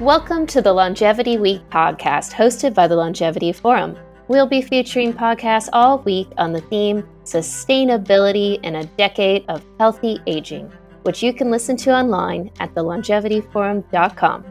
Welcome to the Longevity Week podcast hosted by the Longevity Forum. We'll be featuring podcasts all week on the theme Sustainability in a Decade of Healthy Aging, which you can listen to online at thelongevityforum.com.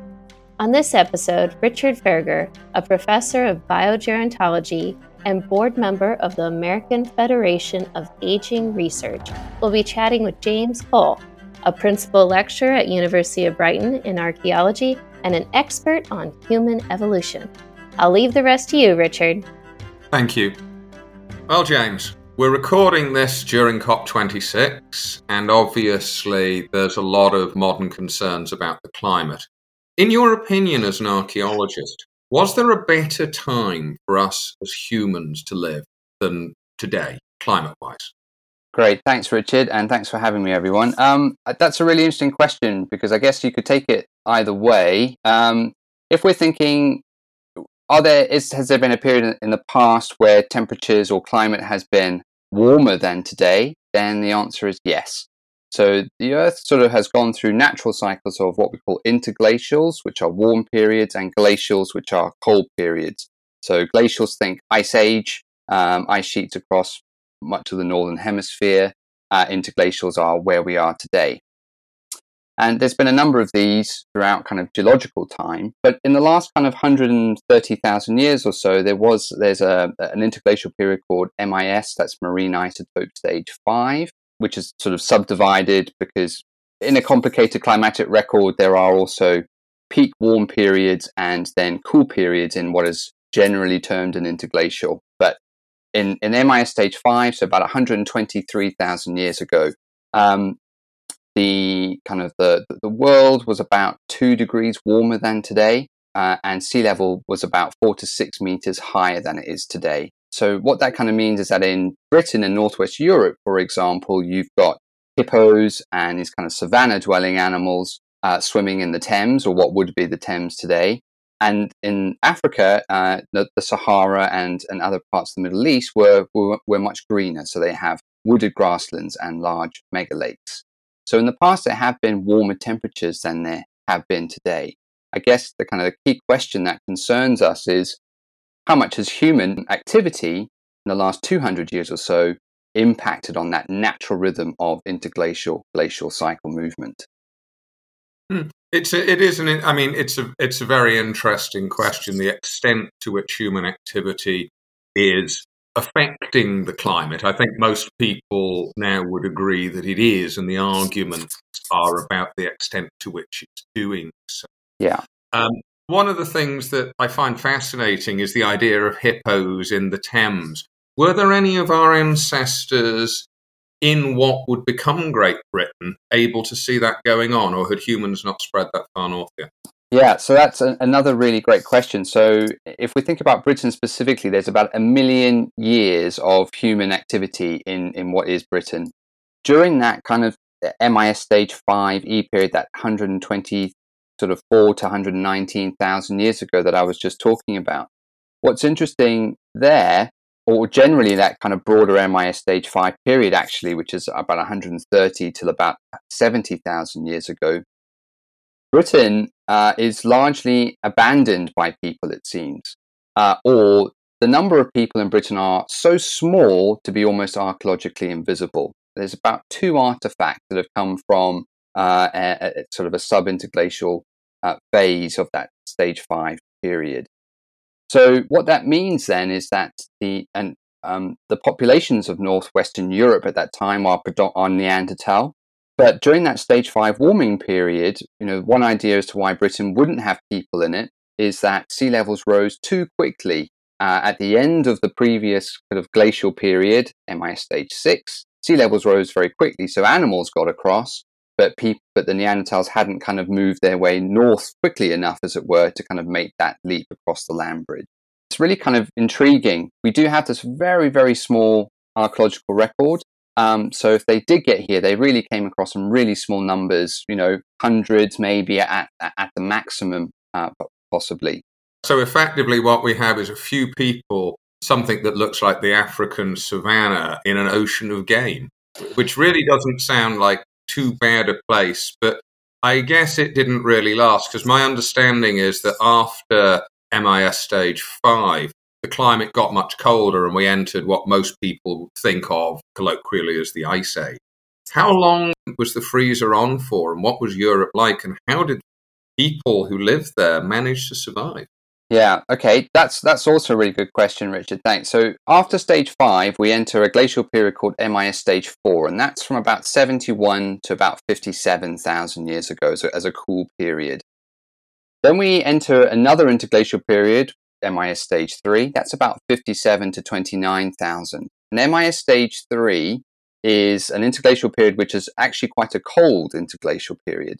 On this episode, Richard Faragher, a professor of biogerontology and board member of the American Federation of Aging Research, will be chatting with James Cole, a principal lecturer at University of Brighton in archaeology and an expert on human evolution. I'll leave the rest to you, Richard. Thank you. Well, James, we're recording this during COP26, and obviously there's a lot of modern concerns about the climate. In your opinion, as an archaeologist, was there a better time for us as humans to live than today, climate wise? Great. Thanks, Richard. And thanks for having me, everyone. Um, that's a really interesting question because I guess you could take it either way. Um, if we're thinking, are there, is, has there been a period in the past where temperatures or climate has been warmer than today? Then the answer is yes. So the Earth sort of has gone through natural cycles of what we call interglacials, which are warm periods, and glacials, which are cold periods. So glacials think ice age, um, ice sheets across much of the northern hemisphere. Uh, interglacials are where we are today. And there's been a number of these throughout kind of geological time. But in the last kind of 130,000 years or so, there was there's a, an interglacial period called MIS, that's marine isotope stage five, which is sort of subdivided because in a complicated climatic record, there are also peak warm periods and then cool periods in what is generally termed an interglacial. But in, in MIS stage five, so about 123,000 years ago, um, the kind of the, the world was about two degrees warmer than today, uh, and sea level was about four to six meters higher than it is today. So what that kind of means is that in Britain and Northwest Europe, for example, you've got hippos and these kind of savanna dwelling animals uh, swimming in the Thames or what would be the Thames today. And in Africa, uh, the, the, Sahara and, and other parts of the Middle East were, were, were much greener. So they have wooded grasslands and large mega lakes. So in the past, there have been warmer temperatures than there have been today. I guess the kind of the key question that concerns us is how much has human activity in the last 200 years or so impacted on that natural rhythm of interglacial glacial cycle movement? Hmm. It's a, it is an I mean it's a it's a very interesting question the extent to which human activity is affecting the climate. I think most people now would agree that it is, and the arguments are about the extent to which it's doing so. Yeah. Um, one of the things that I find fascinating is the idea of hippos in the Thames. Were there any of our ancestors in what would become Great Britain able to see that going on, or had humans not spread that far north yet? Yeah, so that's a, another really great question. So, if we think about Britain specifically, there's about a million years of human activity in, in what is Britain. During that kind of uh, MIS stage 5 E period, that 120 sort of 4 to 119,000 years ago that I was just talking about, what's interesting there or generally that kind of broader MIS stage 5 period, actually, which is about 130 till about 70,000 years ago, Britain uh, is largely abandoned by people, it seems. Uh, or the number of people in Britain are so small to be almost archaeologically invisible. There's about two artifacts that have come from uh, a, a, sort of a sub interglacial uh, phase of that stage 5 period. So what that means then is that the and um, the populations of northwestern Europe at that time are, are Neanderthal. But during that stage five warming period, you know, one idea as to why Britain wouldn't have people in it is that sea levels rose too quickly uh, at the end of the previous kind of glacial period, MIS stage six. Sea levels rose very quickly, so animals got across, but people, but the Neanderthals hadn't kind of moved their way north quickly enough, as it were, to kind of make that leap across the land bridge. It's really kind of intriguing. We do have this very, very small archaeological record. Um, so if they did get here, they really came across some really small numbers, you know, hundreds maybe at, at the maximum, uh, possibly. So effectively, what we have is a few people, something that looks like the African savannah in an ocean of game, which really doesn't sound like too bad a place. But I guess it didn't really last because my understanding is that after MIS stage five, the climate got much colder and we entered what most people think of colloquially as the Ice Age. How long was the freezer on for and what was Europe like and how did people who lived there manage to survive? Yeah, okay. That's that's also a really good question, Richard. Thanks. So after stage five, we enter a glacial period called MIS stage four, and that's from about 71 to about 57,000 years ago so as a cool period. Then we enter another interglacial period, MIS stage three. That's about 57 to 29,000. And MIS stage three is an interglacial period which is actually quite a cold interglacial period.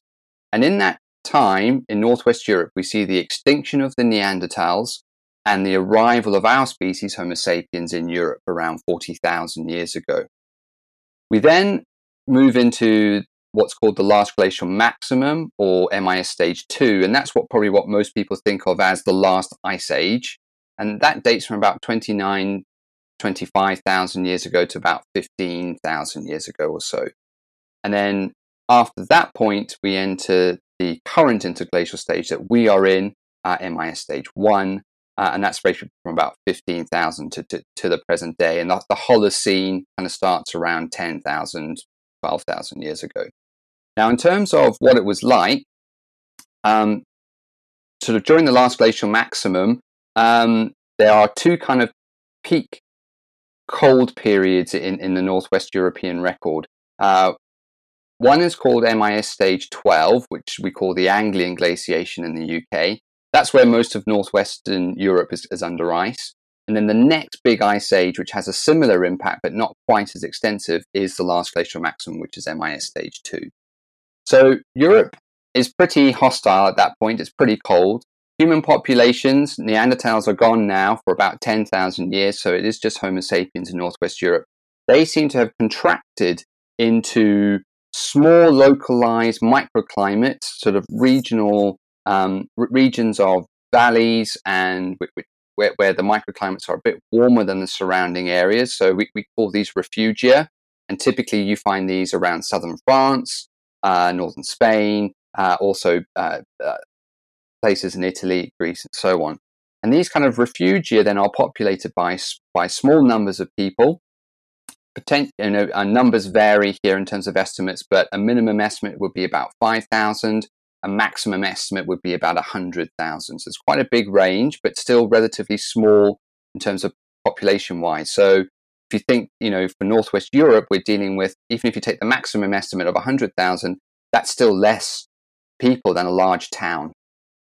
And in that time in Northwest Europe, we see the extinction of the Neanderthals and the arrival of our species, Homo sapiens, in Europe around 40,000 years ago. We then move into what's called the last glacial maximum or MIS stage 2 and that's what probably what most people think of as the last ice age and that dates from about 29 25,000 years ago to about 15,000 years ago or so and then after that point we enter the current interglacial stage that we are in, uh, MIS stage one, uh, and that's basically from about 15,000 to, to, to, the present day. And the, the Holocene kind of starts around 10,000, 12,000 years ago. Now, in terms of what it was like, um, sort of during the last glacial maximum, um, there are two kind of peak cold periods in, in the Northwest European record. Uh, one is called MIS stage 12, which we call the Anglian glaciation in the UK. That's where most of northwestern Europe is, is under ice. And then the next big ice age, which has a similar impact but not quite as extensive, is the last glacial maximum, which is MIS stage 2. So Europe is pretty hostile at that point. It's pretty cold. Human populations, Neanderthals are gone now for about 10,000 years, so it is just Homo sapiens in Northwest Europe. They seem to have contracted into small localized microclimates, sort of regional um, regions of valleys and where, where, the microclimates are a bit warmer than the surrounding areas. So we, we call these refugia. And typically you find these around southern France, northern Spain, uh, also uh, uh places in Italy, Greece, and so on. And these kind of refugia then are populated by, by small numbers of people Potent, you know, uh, numbers vary here in terms of estimates, but a minimum estimate would be about 5,000. A maximum estimate would be about 100,000. So it's quite a big range, but still relatively small in terms of population wise. So if you think, you know, for Northwest Europe, we're dealing with, even if you take the maximum estimate of 100,000, that's still less people than a large town.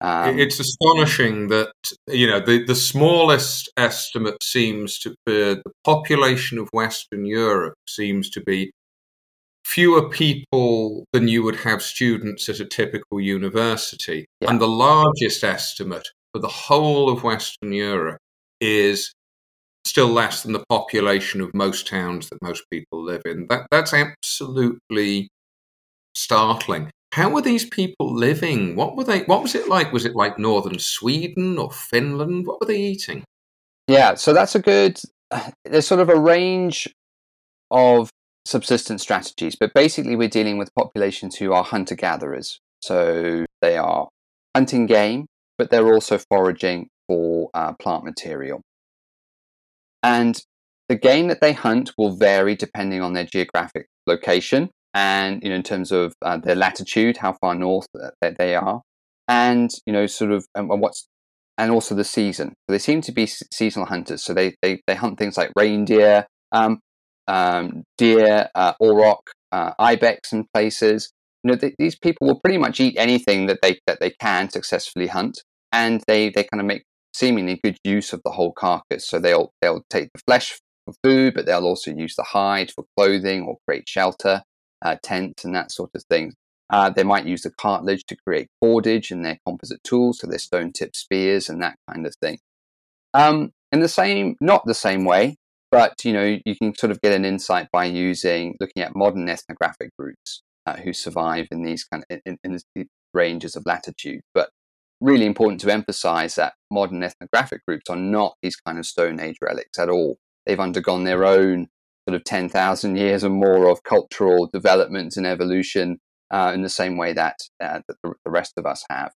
Um, it's astonishing that you know the, the smallest estimate seems to be the population of Western Europe seems to be fewer people than you would have students at a typical university, yeah. and the largest estimate for the whole of Western Europe is still less than the population of most towns that most people live in. That that's absolutely startling. How were these people living? What were they? What was it like? Was it like northern Sweden or Finland? What were they eating? Yeah, so that's a good. There's sort of a range of subsistence strategies, but basically we're dealing with populations who are hunter gatherers. So they are hunting game, but they're also foraging for uh, plant material. And the game that they hunt will vary depending on their geographic location and you know in terms of uh, their latitude, how far north that they are, and you know sort of and what's and also the season. So they seem to be seasonal hunters. So they they, they hunt things like reindeer, um, um, deer, uh, auroch, uh, ibex, in places. You know th- these people will pretty much eat anything that they that they can successfully hunt, and they they kind of make seemingly good use of the whole carcass. So they'll they'll take the flesh for food, but they'll also use the hide for clothing or create shelter uh, tents and that sort of thing. Uh, they might use the cartilage to create cordage in their composite tools, so their stone tipped spears and that kind of thing. Um, in the same, not the same way, but you know, you can sort of get an insight by using looking at modern ethnographic groups uh, who survive in these kind of in, in these ranges of latitude. But really important to emphasize that modern ethnographic groups are not these kind of Stone Age relics at all. They've undergone their own sort of 10,000 years or more of cultural development and evolution uh, in the same way that, uh, that the, the rest of us have.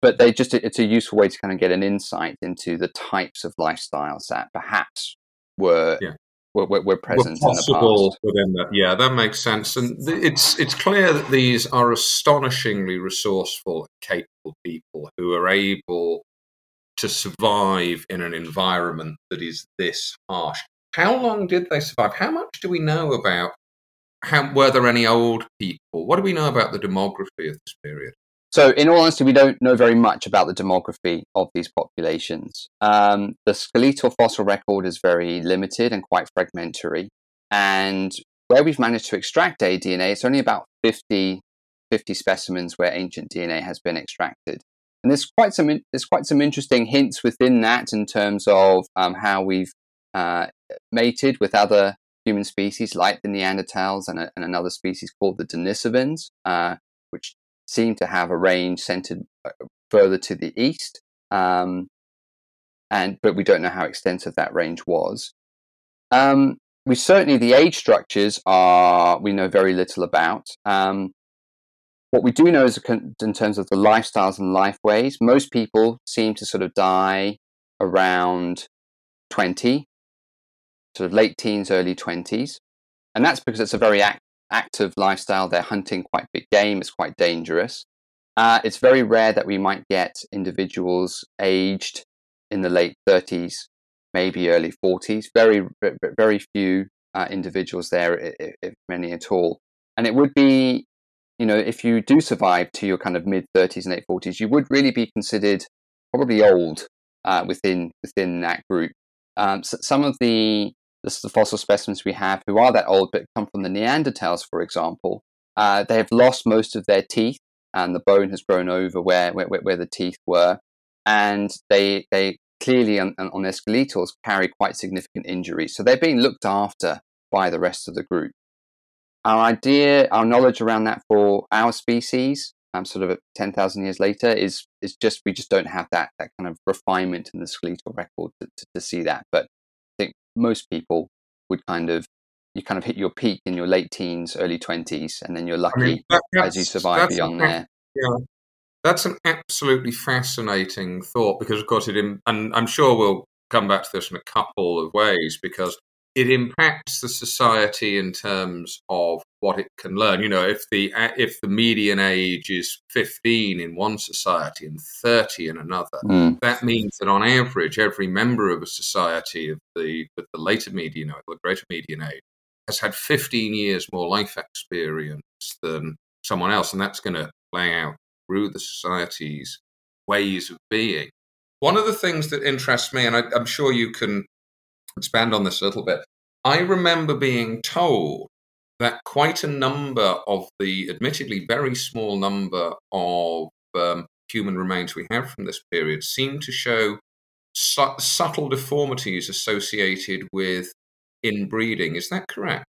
But they just it's a useful way to kind of get an insight into the types of lifestyles that perhaps were yeah were, present were possible within that. Yeah, that makes sense, and it's it's clear that these are astonishingly resourceful, capable people who are able to survive in an environment that is this harsh. How long did they survive? How much do we know about? How were there any old people? What do we know about the demography of this period? So, in all honesty, we don't know very much about the demography of these populations. Um, the skeletal fossil record is very limited and quite fragmentary. And where we've managed to extract aDNA, it's only about 50, 50 specimens where ancient DNA has been extracted. And there's quite some there's quite some interesting hints within that in terms of um, how we've uh, mated with other human species like the Neanderthals and, a, and another species called the Denisovans, uh, which seem to have a range centered uh, further to the east, um, and but we don't know how extensive that range was. Um, we certainly the age structures are we know very little about. Um, what we do know is in terms of the lifestyles and life ways, most people seem to sort of die around 20, sort of late teens, early 20s. And that's because it's a very act- active lifestyle. They're hunting quite big game. It's quite dangerous. Uh, it's very rare that we might get individuals aged in the late 30s, maybe early 40s. Very, very few uh, individuals there, if many at all. And it would be, you know, if you do survive to your kind of mid 30s and late 40s, you would really be considered probably old uh, within within that group. Um, so some of the is the fossil specimens we have who are that old but come from the Neanderthals, for example. Uh, they have lost most of their teeth and the bone has grown over where, where, where the teeth were. And they, they clearly on, on their skeletals carry quite significant injuries. So they're being looked after by the rest of the group. Our idea, our knowledge around that for our species, um, sort of 10,000 years later, is, is just, we just don't have that, that kind of refinement in the skeletal record to, to, to see that. But I think most people would kind of you kind of hit your peak in your late teens, early twenties, and then you're lucky I mean, that, as you survive beyond there. Yeah, that's an absolutely fascinating thought because, of course, it and I'm sure we'll come back to this in a couple of ways because it impacts the society in terms of what it can learn. You know, if the if the median age is 15 in one society and 30 in another, mm. that means that on average, every member of a society of the with the later median age, the greater median age, has had 15 years more life experience than someone else, and that's going to play out through the society's ways of being. One of the things that interests me, and I, I'm sure you can expand on this a little bit. I remember being told that quite a number of the admittedly very small number of um, human remains we have from this period seem to show su- subtle deformities associated with inbreeding. Is that correct?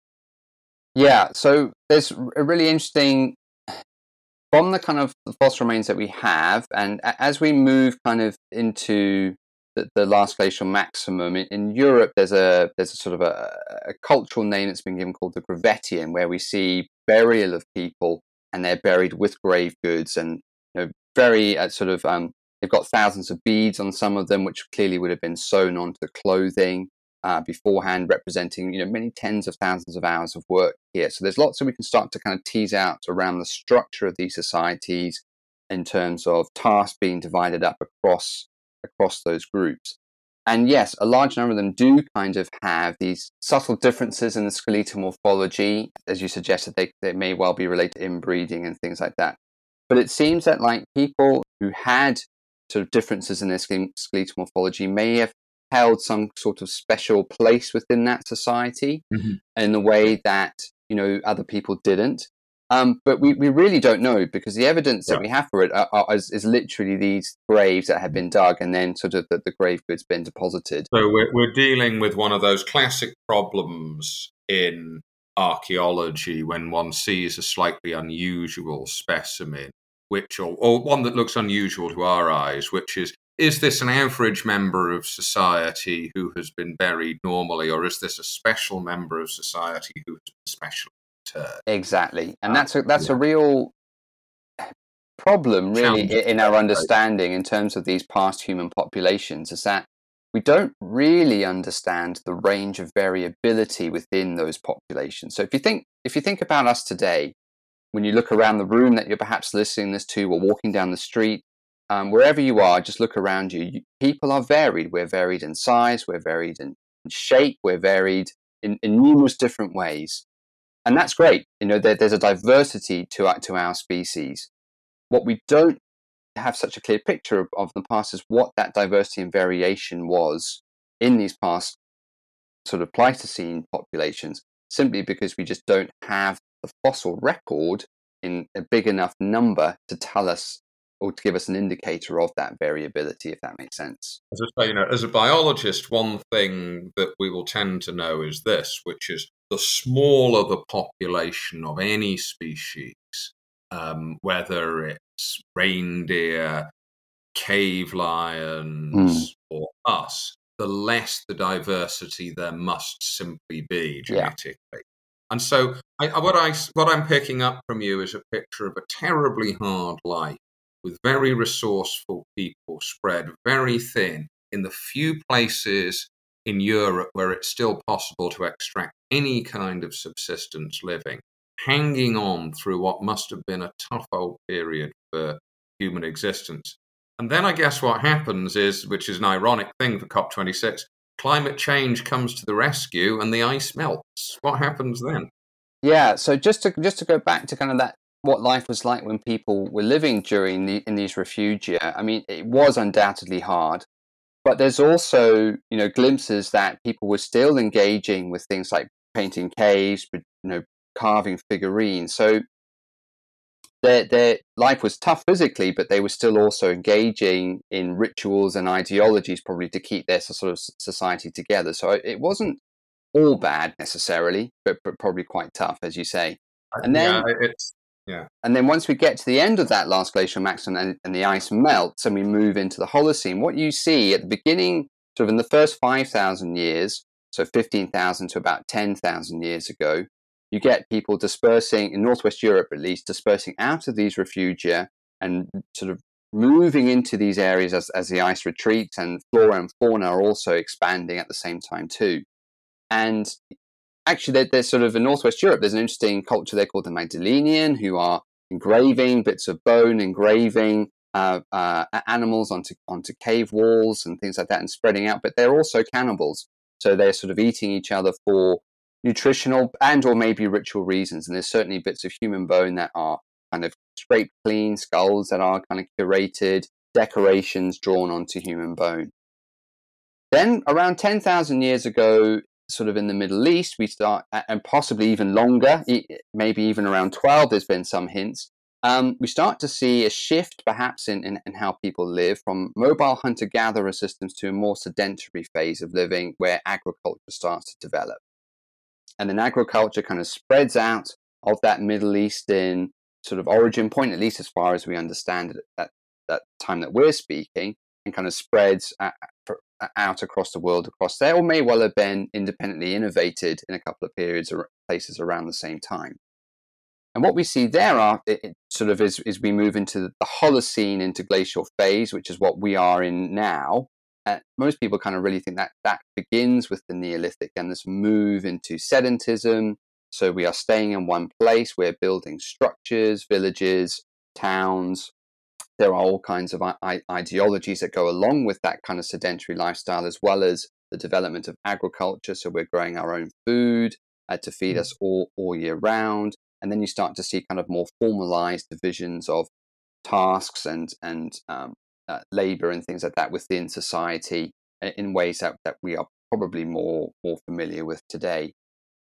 Yeah, so there's a really interesting from the kind of fossil remains that we have, and as we move kind of into the, the last glacial maximum. In, in, Europe, there's a there's a sort of a, a, cultural name that's been given called the Gravettian, where we see burial of people and they're buried with grave goods and you know, very uh, sort of um, they've got thousands of beads on some of them, which clearly would have been sewn onto the clothing. Uh, beforehand, representing you know many tens of thousands of hours of work here. So there's lots that we can start to kind of tease out around the structure of these societies in terms of tasks being divided up across across those groups. And yes, a large number of them do kind of have these subtle differences in the skeletal morphology. As you suggested, they, they may well be related to inbreeding and things like that. But it seems that like people who had sort of differences in their skeletal morphology may have held some sort of special place within that society mm-hmm. in the way that you know other people didn't um, but we, we really don't know because the evidence yeah. that we have for it are, are, is, is, literally these graves that have been dug and then sort of the, the grave goods been deposited. So we're, we're dealing with one of those classic problems in archaeology when one sees a slightly unusual specimen, which or, or one that looks unusual to our eyes, which is is this an average member of society who has been buried normally, or is this a special member of society who has been special turd. Exactly, and that's a that's a real problem, really, in our understanding in terms of these past human populations. Is that we don't really understand the range of variability within those populations. So if you think if you think about us today, when you look around the room that you're perhaps listening this to, or walking down the street, um, wherever you are, just look around you. you. People are varied. We're varied in size. We're varied in, in shape. We're varied in, in, numerous different ways, and that's great. You know, there, there's a diversity to to our species. What we don't have such a clear picture of, of the past is what that diversity and variation was in these past sort of Pleistocene populations, simply because we just don't have the fossil record in a big enough number to tell us or to give us an indicator of that variability, if that makes sense. As say, you know, as a biologist, one thing that we will tend to know is this, which is the smaller the population of any species, um, whether it's reindeer, cave lions, mm. or us, the less the diversity there must simply be genetically. Yeah. And so, I, what I what I'm picking up from you is a picture of a terribly hard life with very resourceful people spread very thin in the few places in Europe where it's still possible to extract any kind of subsistence living hanging on through what must have been a tough old period for human existence. And then I guess what happens is, which is an ironic thing for COP26, climate change comes to the rescue and the ice melts. What happens then? Yeah, so just to just to go back to kind of that what life was like when people were living during the in these refugia. I mean, it was undoubtedly hard, but there's also you know glimpses that people were still engaging with things like painting caves, you know, carving figurines. So their their life was tough physically, but they were still also engaging in rituals and ideologies, probably to keep their sort of society together. So it wasn't all bad necessarily, but, but probably quite tough, as you say. And then yeah, it's yeah. And then once we get to the end of that last glacial maximum and, and the ice melts and we move into the Holocene, what you see at the beginning, sort of in the first 5,000 years, so 15,000 to about 10,000 years ago, you get people dispersing in Northwest Europe, at least, dispersing out of these refugia and sort of moving into these areas as, as the ice retreats, and flora and fauna are also expanding at the same time too. And actually, there's sort of in Northwest Europe, there's an interesting culture there called the Magdalenian, who are engraving bits of bone, engraving uh, uh, animals onto onto cave walls and things like that, and spreading out. But they're also cannibals, so they're sort of eating each other for nutritional and or maybe ritual reasons. And there's certainly bits of human bone that are kind of scraped clean, skulls that are kind of curated, decorations drawn onto human bone. Then around 10,000 years ago, sort of in the Middle East, we start, and possibly even longer, maybe even around 12, there's been some hints. Um, we start to see a shift perhaps in, in, in how people live from mobile hunter gatherer systems to a more sedentary phase of living where agriculture starts to develop and then agriculture kind of spreads out of that Middle Eastern sort of origin point, at least as far as we understand it at that time that we're speaking, and kind of spreads out across the world across there, or may well have been independently innovated in a couple of periods or places around the same time. And what we see there are sort of as, we move into the Holocene interglacial phase, which is what we are in now, uh, most people kind of really think that that begins with the Neolithic and this move into sedentism. So we are staying in one place, we're building structures, villages, towns. There are all kinds of I- ideologies that go along with that kind of sedentary lifestyle, as well as the development of agriculture. So we're growing our own food uh, to feed mm. us all, all year round. And then you start to see kind of more formalized divisions of tasks and and um, uh, labor and things like that within society in ways that, that we are probably more more familiar with today.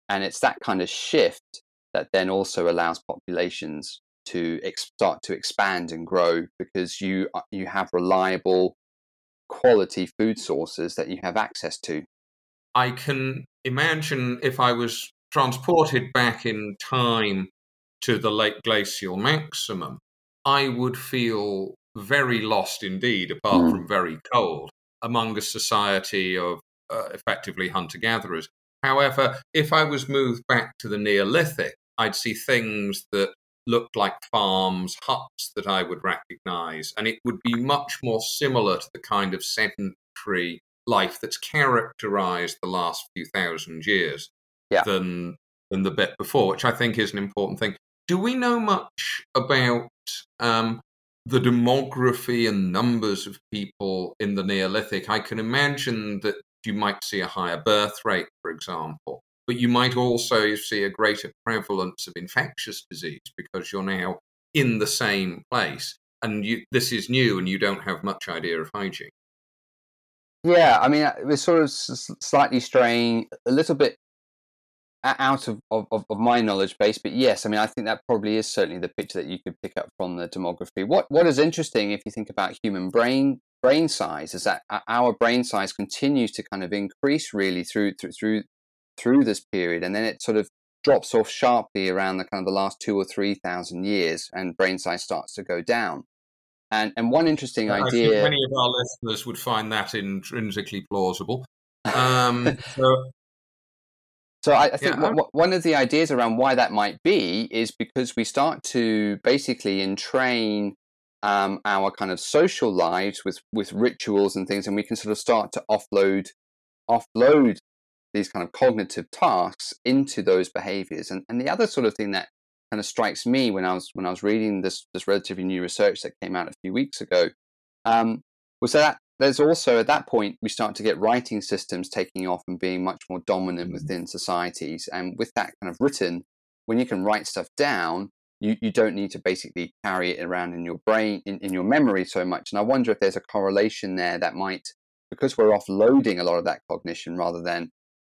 And it's that kind of shift that then also allows populations to ex- start to expand and grow because you uh, you have reliable quality food sources that you have access to. I can imagine if I was transported back in time to the late glacial maximum, I would feel very lost indeed, apart mm. from very cold, among a society of uh, effectively hunter gatherers. However, if I was moved back to the Neolithic, I'd see things that looked like farms, huts that I would recognize, and it would be much more similar to the kind of sedentary life that's characterized the last few thousand years yeah. than than the bit before, which I think is an important thing. Do we know much about um, the demography and numbers of people in the Neolithic? I can imagine that you might see a higher birth rate, for example, but you might also see a greater prevalence of infectious disease because you're now in the same place and you, this is new and you don't have much idea of hygiene. Yeah, I mean, we're sort of slightly straying a little bit out of, of, of my knowledge base, but yes, I mean, I think that probably is certainly the picture that you could pick up from the demography. What what is interesting, if you think about human brain brain size, is that our brain size continues to kind of increase really through through through through this period, and then it sort of drops off sharply around the kind of the last two or three thousand years, and brain size starts to go down. And and one interesting I idea. many of our listeners would find that intrinsically plausible. Um, so so I, I think yeah, one of the ideas around why that might be is because we start to basically entrain um, our kind of social lives with with rituals and things, and we can sort of start to offload offload these kind of cognitive tasks into those behaviors. And and the other sort of thing that kind of strikes me when I was when I was reading this this relatively new research that came out a few weeks ago um, was that there's also at that point we start to get writing systems taking off and being much more dominant mm-hmm. within societies and with that kind of written when you can write stuff down you, you don't need to basically carry it around in your brain in, in your memory so much and i wonder if there's a correlation there that might because we're offloading a lot of that cognition rather than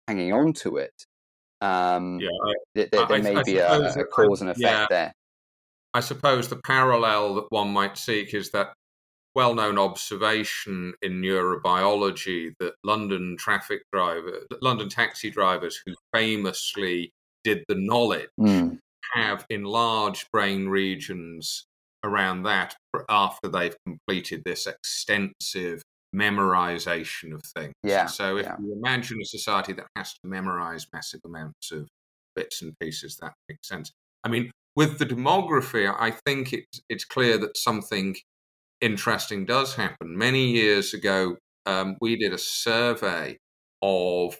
hanging on to it um, yeah, I, there, there I, may I, be a, a, cause and effect yeah, there i suppose the parallel that one might seek is that well known observation in neurobiology that London traffic drivers, London taxi drivers who famously did the knowledge mm. have enlarged brain regions around that after they've completed this extensive memorization of things. Yeah. So if yeah. you imagine a society that has to memorize massive amounts of bits and pieces, that makes sense. I mean, with the demography, I think it's it's clear that something interesting does happen. Many years ago, um, we did a survey of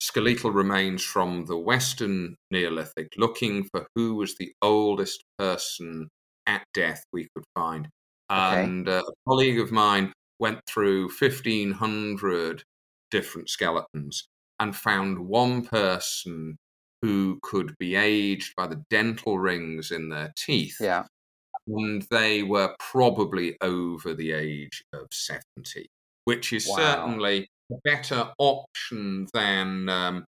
skeletal remains from the Western Neolithic, looking for who was the oldest person at death we could find. Okay. And uh, a colleague of mine went through 1,500 different skeletons and found one person who could be aged by the dental rings in their teeth. Yeah and they were probably over the age of 70, which is wow. certainly a better option than um,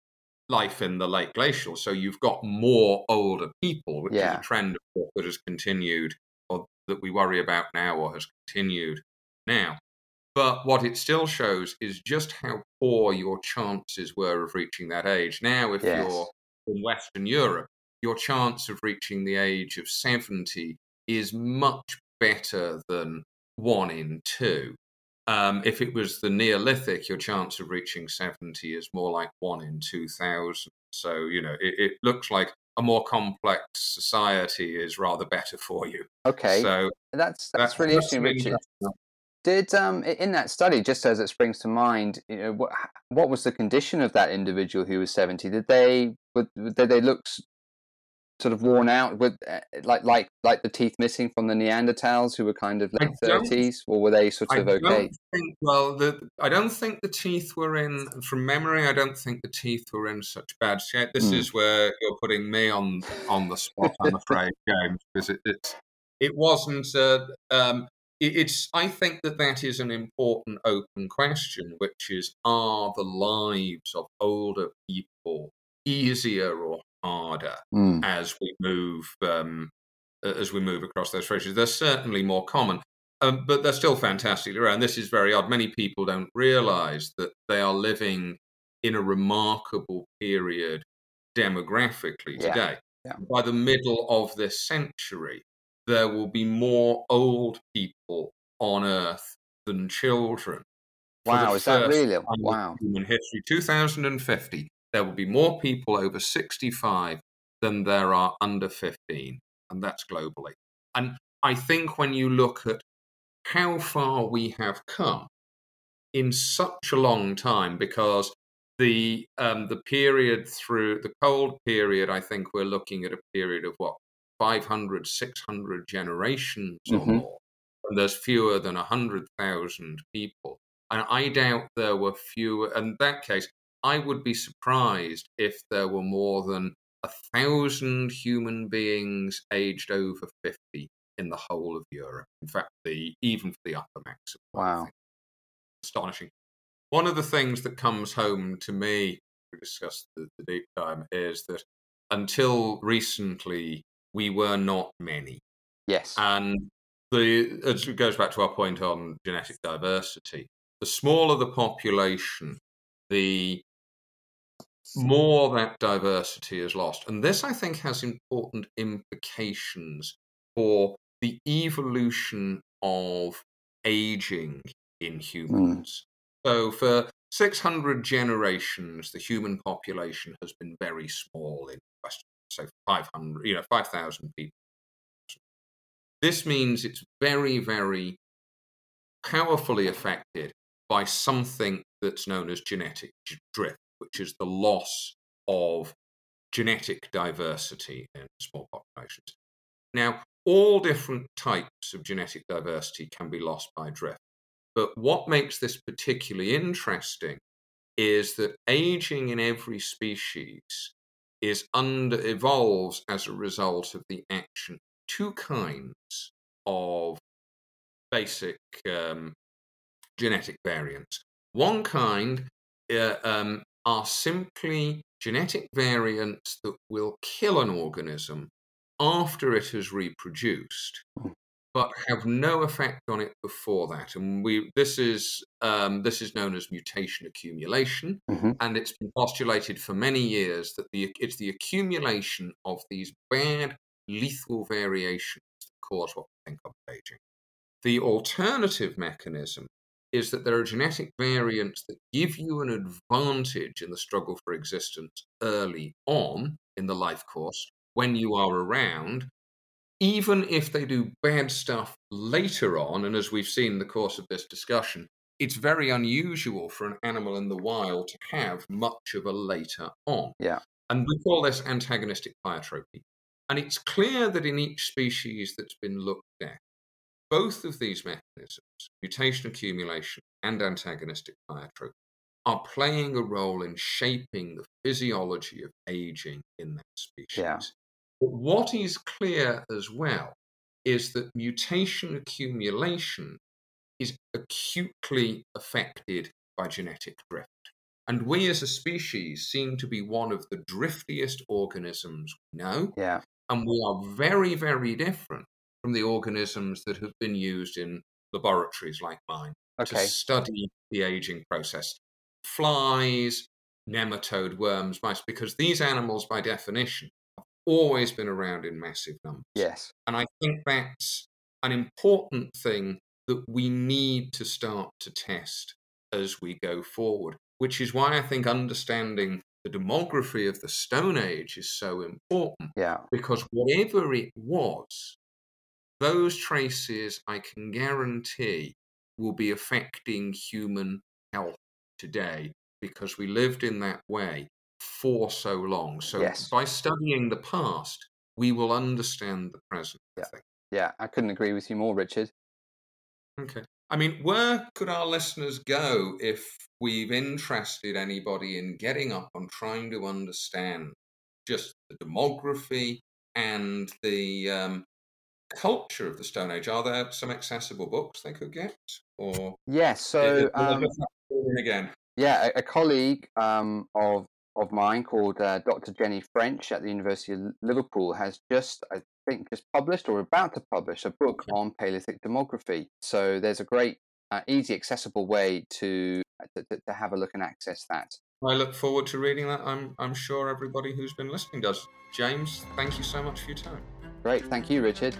life in the late glacial. So you've got more older people, which yeah. is a trend that has continued or that we worry about now or has continued now. But what it still shows is just how poor your chances were of reaching that age. Now, if yes. you're in Western Europe, your chance of reaching the age of 70 is much better than one in two. Um, if it was the Neolithic, your chance of reaching 70 is more like one in 2,000. So, you know, it, it, looks like a more complex society is rather better for you. Okay. So that's, that's, that's really interesting, Richard. Did um, in that study, just as it springs to mind, you know, what, what was the condition of that individual who was seventy? Did they did they look sort of worn out with uh, like like like the teeth missing from the Neanderthals who were kind of late thirties, or were they sort of I okay? Think, well, the, I don't think the teeth were in. From memory, I don't think the teeth were in such bad shape. This mm. is where you're putting me on on the spot. I'm afraid, James, because it it, it wasn't. Uh, um, it's. I think that that is an important open question, which is: Are the lives of older people easier or harder mm. as we move um, as we move across those thresholds. They're certainly more common, um, but they're still fantastically rare. And this is very odd. Many people don't realise that they are living in a remarkable period demographically yeah. today. Yeah. By the middle of this century, there will be more old people on Earth than children. Wow, is that really? Wow. Human history, 2050 there will be more people over 65 than there are under 15, and that's globally. And I think when you look at how far we have come in such a long time, because the um, the period through the cold period, I think we're looking at a period of what 500, 600 generations mm-hmm. or more, and there's fewer than 100,000 people. And I doubt there were fewer, in that case, I would be surprised if there were more than a thousand human beings aged over 50 in the whole of Europe. In fact, the even for the upper maximum. Wow. Astonishing. One of the things that comes home to me, we discussed the, the deep time, is that until recently, we were not many. Yes. And the it goes back to our point on genetic diversity. The smaller the population, the more that diversity is lost. And this, I think, has important implications for the evolution of aging in humans. Mm. So, for 600 generations, the human population has been very small in Western, so 500, you know, 5,000 people. This means it's very, very powerfully affected by something that's known as genetic drift, which is the loss of genetic diversity in small populations. Now, all different types of genetic diversity can be lost by drift. But what makes this particularly interesting is that aging in every species is under evolves as a result of the action two kinds of basic um, genetic variants. One kind uh, um, are simply genetic variants that will kill an organism after it has reproduced, hmm. But have no effect on it before that. And we this is um, this is known as mutation accumulation, mm-hmm. and it's been postulated for many years that the it's the accumulation of these bad lethal variations that cause what we think of aging. The alternative mechanism is that there are genetic variants that give you an advantage in the struggle for existence early on in the life course when you are around, even if they do bad stuff later on. And as we've seen in the course of this discussion, it's very unusual for an animal in the wild to have much of a later on. Yeah. And we call this antagonistic pleiotropy. And it's clear that in each species that's been looked at, both of these mechanisms, mutation accumulation and antagonistic pleiotropy, are playing a role in shaping the physiology of aging in that species. Yeah. But what is clear as well is that mutation accumulation is acutely affected by genetic drift. And we as a species seem to be one of the driftiest organisms we know. Yeah. And we are very, very different from the organisms that have been used in laboratories like mine okay. to study the aging process. Flies, nematode worms, mice, because these animals, by definition, always been around in massive numbers. Yes. And I think that's an important thing that we need to start to test as we go forward, which is why I think understanding the demography of the Stone Age is so important. Yeah. Because whatever it was, those traces, I can guarantee, will be affecting human health today because we lived in that way for so long. So yes. by studying the past, we will understand the present. Yeah. I yeah, I couldn't agree with you more, Richard. Okay. I mean, where could our listeners go if we've interested anybody in getting up and trying to understand just the demography and the um, culture of the Stone Age? Are there some accessible books they could get? Or yes, so um, again, yeah, a, a colleague um, of of mine called uh, Dr. Jenny French at the University of Liverpool has just, I think, just published or about to publish a book on Paleolithic demography. So there's a great, uh, easy, accessible way to, to, to have a look and access that. I look forward to reading that. I'm, I'm sure everybody who's been listening does. James, thank you so much for your time. Great. Thank you, Richard.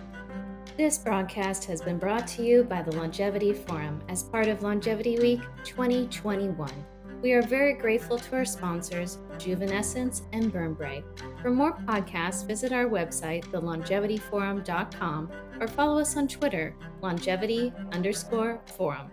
This broadcast has been brought to you by the Longevity Forum as part of Longevity Week 2021. We are very grateful to our sponsors, Juvenescence, and burn break. For more podcasts, visit our website, thelongevityforum.com, or follow us on Twitter, longevity underscore forum.